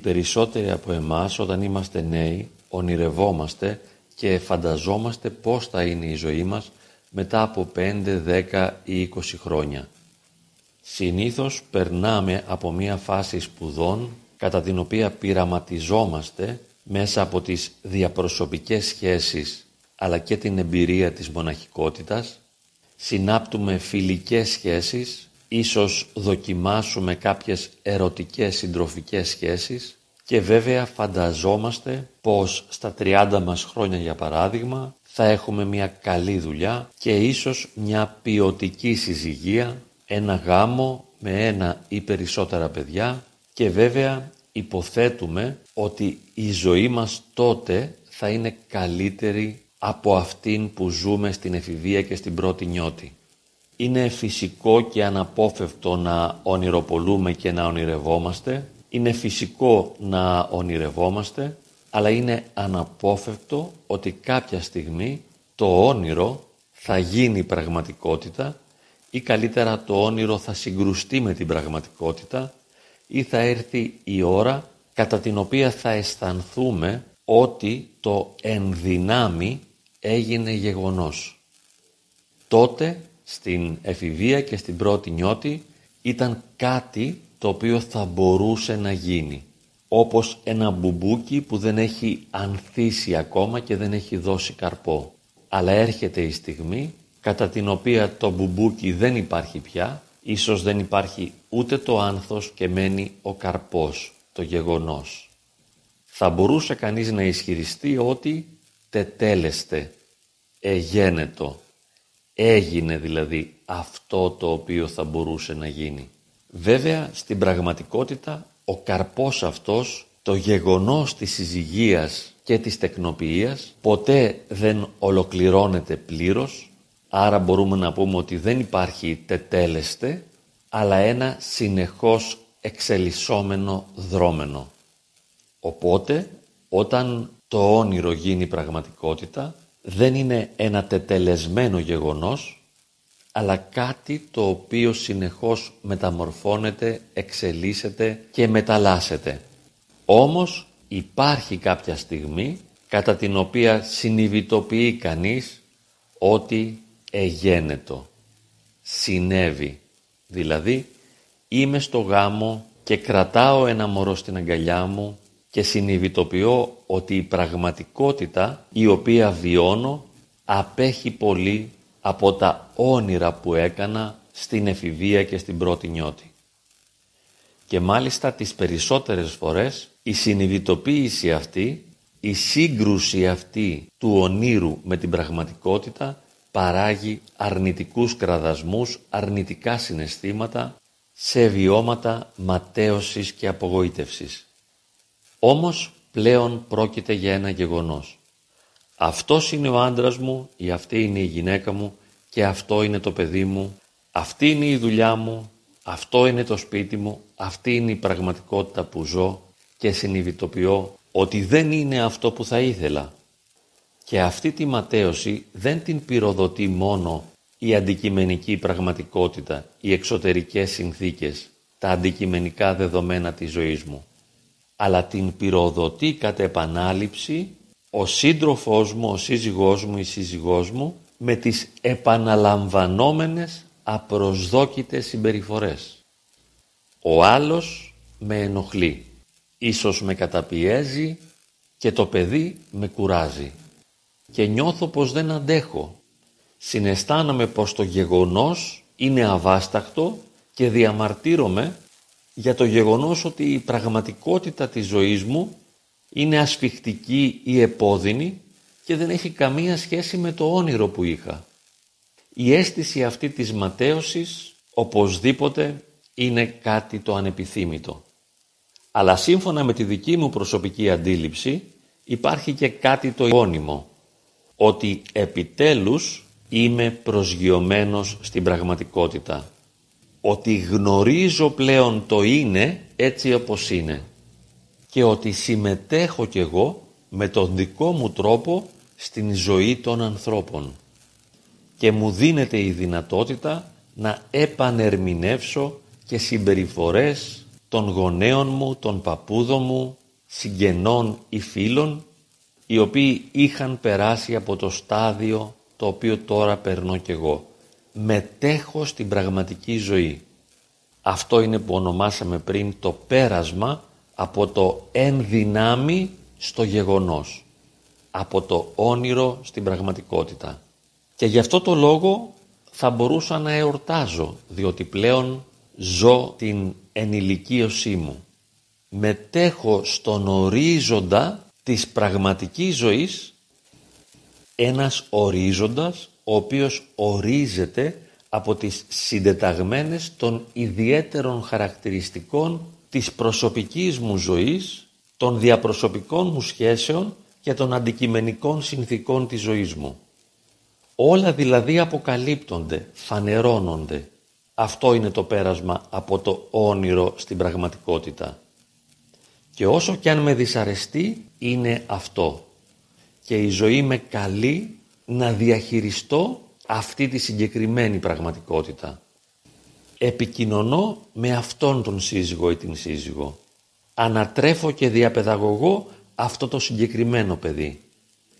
Οι περισσότεροι από εμάς όταν είμαστε νέοι ονειρευόμαστε και φανταζόμαστε πώς θα είναι η ζωή μας μετά από 5, 10 ή 20 χρόνια. Συνήθως περνάμε από μία φάση σπουδών κατά την οποία πειραματιζόμαστε μέσα από τις διαπροσωπικές σχέσεις αλλά και την εμπειρία της μοναχικότητας, συνάπτουμε φιλικές σχέσεις, ίσως δοκιμάσουμε κάποιες ερωτικές συντροφικές σχέσεις και βέβαια φανταζόμαστε πως στα 30 μας χρόνια για παράδειγμα θα έχουμε μια καλή δουλειά και ίσως μια ποιοτική συζυγία, ένα γάμο με ένα ή περισσότερα παιδιά και βέβαια υποθέτουμε ότι η ζωή μας τότε θα είναι καλύτερη από αυτήν που ζούμε στην εφηβεία και στην πρώτη νιώτη. Είναι φυσικό και αναπόφευκτο να ονειροπολούμε και να ονειρευόμαστε. Είναι φυσικό να ονειρευόμαστε, αλλά είναι αναπόφευκτο ότι κάποια στιγμή το όνειρο θα γίνει πραγματικότητα ή καλύτερα το όνειρο θα συγκρουστεί με την πραγματικότητα ή θα έρθει η ώρα κατά την οποία θα αισθανθούμε ότι το ενδυνάμει έγινε γεγονός. Τότε στην εφηβεία και στην πρώτη νιώτη ήταν κάτι το οποίο θα μπορούσε να γίνει. Όπως ένα μπουμπούκι που δεν έχει ανθίσει ακόμα και δεν έχει δώσει καρπό. Αλλά έρχεται η στιγμή κατά την οποία το μπουμπούκι δεν υπάρχει πια, ίσως δεν υπάρχει ούτε το άνθος και μένει ο καρπός, το γεγονός. Θα μπορούσε κανείς να ισχυριστεί ότι τετέλεσται, εγένετο, έγινε δηλαδή αυτό το οποίο θα μπορούσε να γίνει. Βέβαια, στην πραγματικότητα, ο καρπός αυτός, το γεγονός της συζυγίας και της τεκνοποιίας, ποτέ δεν ολοκληρώνεται πλήρως, άρα μπορούμε να πούμε ότι δεν υπάρχει τετέλεστε, αλλά ένα συνεχώς εξελισσόμενο δρόμενο. Οπότε, όταν το όνειρο γίνει πραγματικότητα, δεν είναι ένα τετελεσμένο γεγονός, αλλά κάτι το οποίο συνεχώς μεταμορφώνεται, εξελίσσεται και μεταλλάσσεται. Όμως υπάρχει κάποια στιγμή κατά την οποία συνειδητοποιεί κανείς ότι εγένετο, συνέβη. Δηλαδή είμαι στο γάμο και κρατάω ένα μωρό στην αγκαλιά μου και συνειδητοποιώ ότι η πραγματικότητα η οποία βιώνω απέχει πολύ από τα όνειρα που έκανα στην εφηβεία και στην πρώτη νιώτη. Και μάλιστα τις περισσότερες φορές η συνειδητοποίηση αυτή, η σύγκρουση αυτή του ονείρου με την πραγματικότητα παράγει αρνητικούς κραδασμούς, αρνητικά συναισθήματα σε βιώματα ματέωσης και απογοήτευσης. Όμως πλέον πρόκειται για ένα γεγονός. Αυτός είναι ο άντρας μου ή αυτή είναι η γυναίκα μου και αυτό είναι το παιδί μου, αυτή είναι η δουλειά μου, αυτό είναι το σπίτι μου, αυτή είναι η πραγματικότητα που ζω και συνειδητοποιώ ότι δεν είναι αυτό που θα ήθελα. Και αυτή τη ματέωση δεν την πυροδοτεί μόνο η αντικειμενική πραγματικότητα, οι εξωτερικές συνθήκες, τα αντικειμενικά δεδομένα της ζωής μου αλλά την πυροδοτεί κατ' επανάληψη ο σύντροφός μου, ο σύζυγός μου, η σύζυγός μου με τις επαναλαμβανόμενες απροσδόκητες συμπεριφορές. Ο άλλος με ενοχλεί, ίσως με καταπιέζει και το παιδί με κουράζει και νιώθω πως δεν αντέχω. Συναισθάνομαι πως το γεγονός είναι αβάσταχτο και διαμαρτύρομαι για το γεγονός ότι η πραγματικότητα της ζωής μου είναι ασφιχτική ή επώδυνη και δεν έχει καμία σχέση με το όνειρο που είχα. Η αίσθηση αυτή της ματέωσης οπωσδήποτε είναι κάτι το ανεπιθύμητο. Αλλά σύμφωνα με τη δική μου προσωπική αντίληψη υπάρχει και κάτι το γόνιμο, ότι επιτέλους είμαι προσγειωμένος στην πραγματικότητα ότι γνωρίζω πλέον το είναι έτσι όπως είναι και ότι συμμετέχω κι εγώ με τον δικό μου τρόπο στην ζωή των ανθρώπων και μου δίνεται η δυνατότητα να επανερμηνεύσω και συμπεριφορές των γονέων μου, των παππούδων μου, συγγενών ή φίλων, οι οποίοι είχαν περάσει από το στάδιο το οποίο τώρα περνώ κι εγώ. Μετέχω στην πραγματική ζωή. Αυτό είναι που ονομάσαμε πριν το πέρασμα από το εν δυνάμει στο γεγονός. Από το όνειρο στην πραγματικότητα. Και γι' αυτό το λόγο θα μπορούσα να εορτάζω, διότι πλέον ζω την ενηλικίωσή μου. Μετέχω στον ορίζοντα της πραγματικής ζωής ένας ορίζοντας ο οποίος ορίζεται από τις συντεταγμένες των ιδιαίτερων χαρακτηριστικών της προσωπικής μου ζωής, των διαπροσωπικών μου σχέσεων και των αντικειμενικών συνθήκων της ζωής μου. Όλα δηλαδή αποκαλύπτονται, φανερώνονται. Αυτό είναι το πέρασμα από το όνειρο στην πραγματικότητα. Και όσο κι αν με δυσαρεστεί είναι αυτό. Και η ζωή με καλεί να διαχειριστώ αυτή τη συγκεκριμένη πραγματικότητα. Επικοινωνώ με αυτόν τον σύζυγο ή την σύζυγο. Ανατρέφω και διαπαιδαγωγώ αυτό το συγκεκριμένο παιδί.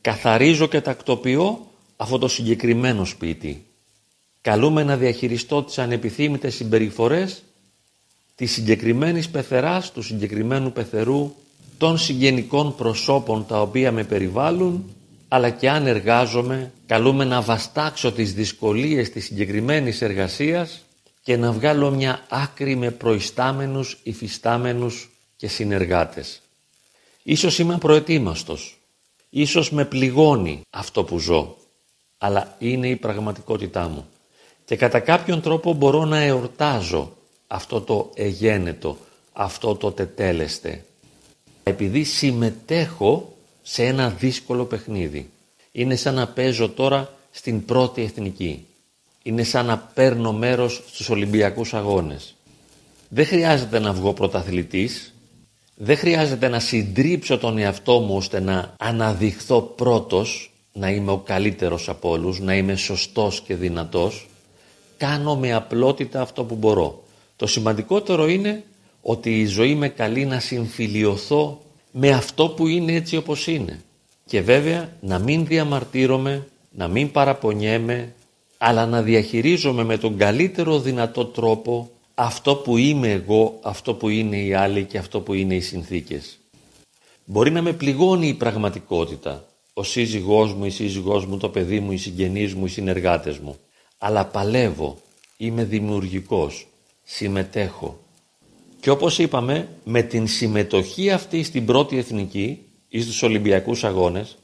Καθαρίζω και τακτοποιώ αυτό το συγκεκριμένο σπίτι. Καλούμε να διαχειριστώ τις ανεπιθύμητες συμπεριφορές της συγκεκριμένης πεθεράς, του συγκεκριμένου πεθερού, των συγγενικών προσώπων τα οποία με περιβάλλουν, αλλά και αν εργάζομαι, καλούμε να βαστάξω τις δυσκολίες της συγκεκριμένης εργασίας και να βγάλω μια άκρη με προϊστάμενους, υφιστάμενους και συνεργάτες. Ίσως είμαι προετοίμαστος, ίσως με πληγώνει αυτό που ζω, αλλά είναι η πραγματικότητά μου. Και κατά κάποιον τρόπο μπορώ να εορτάζω αυτό το εγένετο, αυτό το τετέλεστε. Επειδή συμμετέχω σε ένα δύσκολο παιχνίδι. Είναι σαν να παίζω τώρα στην πρώτη εθνική. Είναι σαν να παίρνω μέρος στους Ολυμπιακούς Αγώνες. Δεν χρειάζεται να βγω πρωταθλητής, δεν χρειάζεται να συντρίψω τον εαυτό μου ώστε να αναδειχθώ πρώτος, να είμαι ο καλύτερος από όλους, να είμαι σωστός και δυνατός. Κάνω με απλότητα αυτό που μπορώ. Το σημαντικότερο είναι ότι η ζωή με καλεί να συμφιλιωθώ με αυτό που είναι έτσι όπως είναι. Και βέβαια να μην διαμαρτύρομαι, να μην παραπονιέμαι, αλλά να διαχειρίζομαι με τον καλύτερο δυνατό τρόπο αυτό που είμαι εγώ, αυτό που είναι οι άλλοι και αυτό που είναι οι συνθήκες. Μπορεί να με πληγώνει η πραγματικότητα, ο σύζυγός μου, η σύζυγός μου, το παιδί μου, οι συγγενείς μου, οι συνεργάτες μου. Αλλά παλεύω, είμαι δημιουργικός, συμμετέχω. Και όπως είπαμε, με την συμμετοχή αυτή στην πρώτη εθνική ή στους Ολυμπιακούς Αγώνες,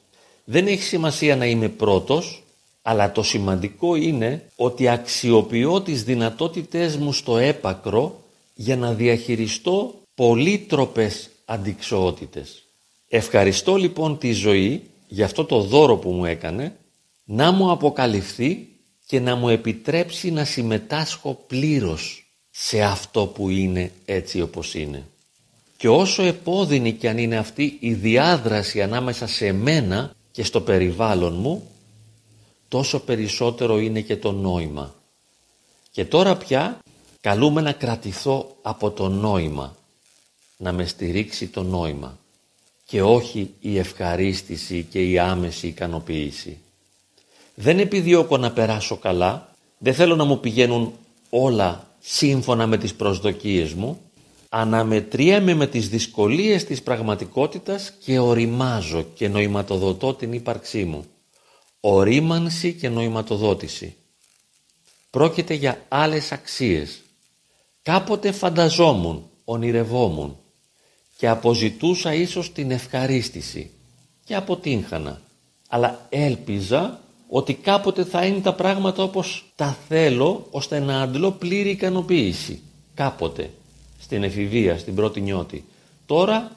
δεν έχει σημασία να είμαι πρώτος, αλλά το σημαντικό είναι ότι αξιοποιώ τις δυνατότητές μου στο έπακρο για να διαχειριστώ πολύτροπες αντικσοότητες. Ευχαριστώ λοιπόν τη ζωή για αυτό το δώρο που μου έκανε να μου αποκαλυφθεί και να μου επιτρέψει να συμμετάσχω πλήρως σε αυτό που είναι έτσι όπως είναι. Και όσο επώδυνη και αν είναι αυτή η διάδραση ανάμεσα σε μένα και στο περιβάλλον μου, τόσο περισσότερο είναι και το νόημα. Και τώρα πια καλούμε να κρατηθώ από το νόημα, να με στηρίξει το νόημα και όχι η ευχαρίστηση και η άμεση ικανοποίηση. Δεν επιδιώκω να περάσω καλά, δεν θέλω να μου πηγαίνουν όλα σύμφωνα με τις προσδοκίες μου, αναμετριέμαι με τις δυσκολίες της πραγματικότητας και οριμάζω και νοηματοδοτώ την ύπαρξή μου. Ορίμανση και νοηματοδότηση. Πρόκειται για άλλες αξίες. Κάποτε φανταζόμουν, ονειρευόμουν και αποζητούσα ίσως την ευχαρίστηση και αποτύχανα. Αλλά έλπιζα ότι κάποτε θα είναι τα πράγματα όπως τα θέλω ώστε να αντλώ πλήρη ικανοποίηση. Κάποτε, στην εφηβεία, στην πρώτη νιώτη. Τώρα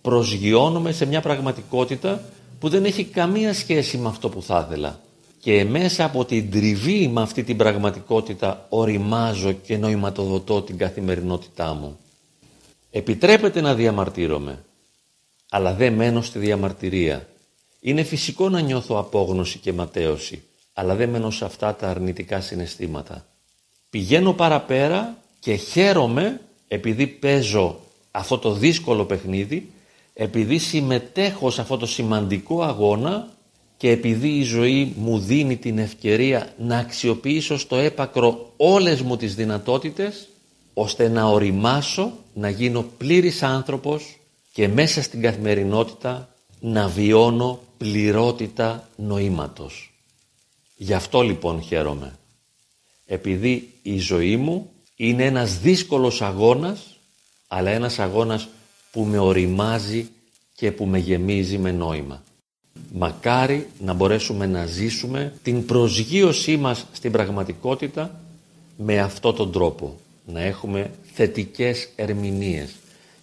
προσγειώνομαι σε μια πραγματικότητα που δεν έχει καμία σχέση με αυτό που θα ήθελα. Και μέσα από την τριβή με αυτή την πραγματικότητα οριμάζω και νοηματοδοτώ την καθημερινότητά μου. Επιτρέπεται να διαμαρτύρομαι, αλλά δεν μένω στη διαμαρτυρία. Είναι φυσικό να νιώθω απόγνωση και ματέωση, αλλά δεν μένω σε αυτά τα αρνητικά συναισθήματα. Πηγαίνω παραπέρα και χαίρομαι επειδή παίζω αυτό το δύσκολο παιχνίδι, επειδή συμμετέχω σε αυτό το σημαντικό αγώνα και επειδή η ζωή μου δίνει την ευκαιρία να αξιοποιήσω στο έπακρο όλες μου τις δυνατότητες, ώστε να οριμάσω, να γίνω πλήρης άνθρωπος και μέσα στην καθημερινότητα να βιώνω πληρότητα νοήματος. Γι' αυτό λοιπόν χαίρομαι. Επειδή η ζωή μου είναι ένας δύσκολος αγώνας, αλλά ένας αγώνας που με οριμάζει και που με γεμίζει με νόημα. Μακάρι να μπορέσουμε να ζήσουμε την προσγείωσή μας στην πραγματικότητα με αυτό τον τρόπο. Να έχουμε θετικές ερμηνείες,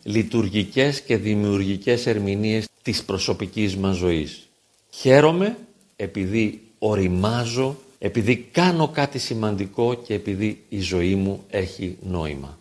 λειτουργικές και δημιουργικές ερμηνείες της προσωπικής μας ζωής. Χαίρομαι επειδή οριμάζω, επειδή κάνω κάτι σημαντικό και επειδή η ζωή μου έχει νόημα.